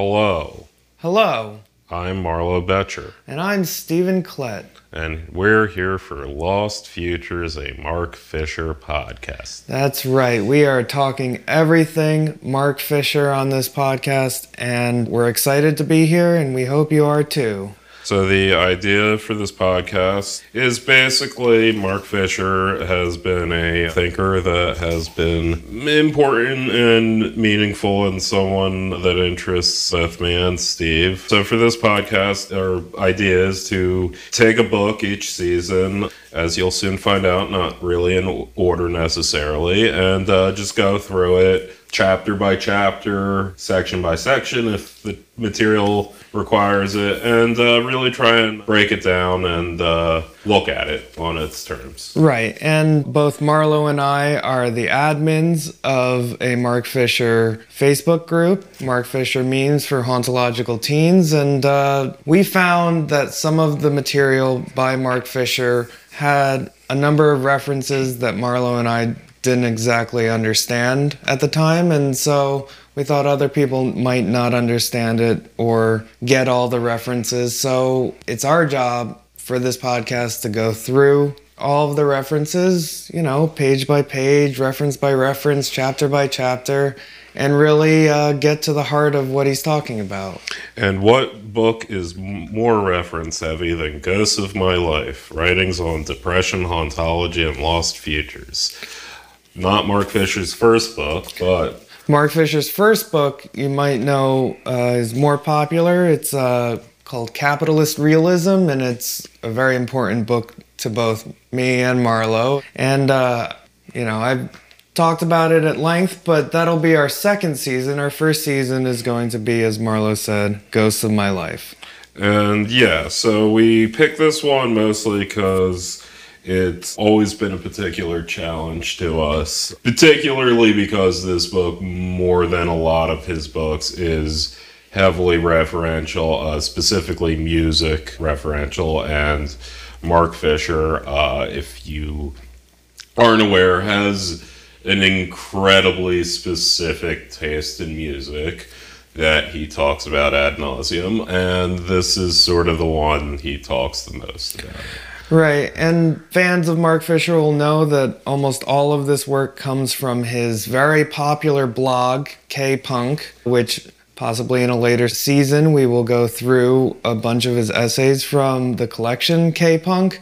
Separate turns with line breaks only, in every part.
Hello,
Hello,
I'm Marlowe Betcher,
and I'm Stephen Klett.
and we're here for Lost Futures, a Mark Fisher podcast.
That's right. We are talking everything Mark Fisher on this podcast, and we're excited to be here, and we hope you are too.
So, the idea for this podcast is basically Mark Fisher has been a thinker that has been important and meaningful and someone that interests both me and Steve. So, for this podcast, our idea is to take a book each season, as you'll soon find out, not really in order necessarily, and uh, just go through it chapter by chapter, section by section, if the material requires it, and uh, really try and break it down and uh, look at it on its terms.
Right, and both Marlowe and I are the admins of a Mark Fisher Facebook group, Mark Fisher Memes for Hauntological Teens, and uh, we found that some of the material by Mark Fisher had a number of references that Marlowe and I didn't exactly understand at the time, and so we thought other people might not understand it or get all the references. So it's our job for this podcast to go through all of the references, you know, page by page, reference by reference, chapter by chapter, and really uh, get to the heart of what he's talking about.
And what book is more reference heavy than Ghosts of My Life? Writings on Depression, Hauntology, and Lost Futures. Not Mark Fisher's first book, but
Mark Fisher's first book, you might know, uh, is more popular. It's uh, called Capitalist Realism, and it's a very important book to both me and Marlowe. And, uh, you know, I've talked about it at length, but that'll be our second season. Our first season is going to be, as Marlowe said, Ghosts of My Life.
And yeah, so we picked this one mostly because it's always been a particular challenge to us, particularly because this book, more than a lot of his books, is heavily referential, uh, specifically music referential. And Mark Fisher, uh, if you aren't aware, has an incredibly specific taste in music that he talks about ad nauseum, and this is sort of the one he talks the most about.
Right, and fans of Mark Fisher will know that almost all of this work comes from his very popular blog, K Punk, which possibly in a later season we will go through a bunch of his essays from the collection K Punk.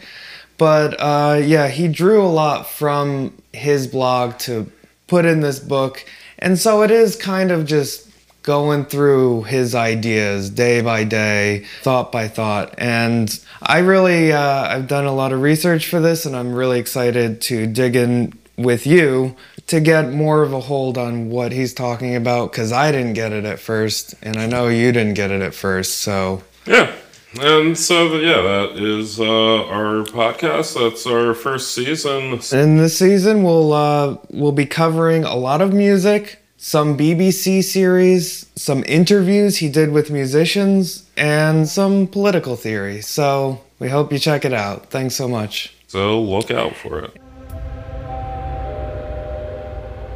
But uh, yeah, he drew a lot from his blog to put in this book, and so it is kind of just going through his ideas day by day, thought by thought. And I really, uh, I've done a lot of research for this, and I'm really excited to dig in with you to get more of a hold on what he's talking about because I didn't get it at first, and I know you didn't get it at first. So,
Yeah. And so, yeah, that is uh, our podcast. That's our first season.
in this season, we'll uh, we'll be covering a lot of music, some BBC series, some interviews he did with musicians, and some political theory. So we hope you check it out. Thanks so much.
So look out for it.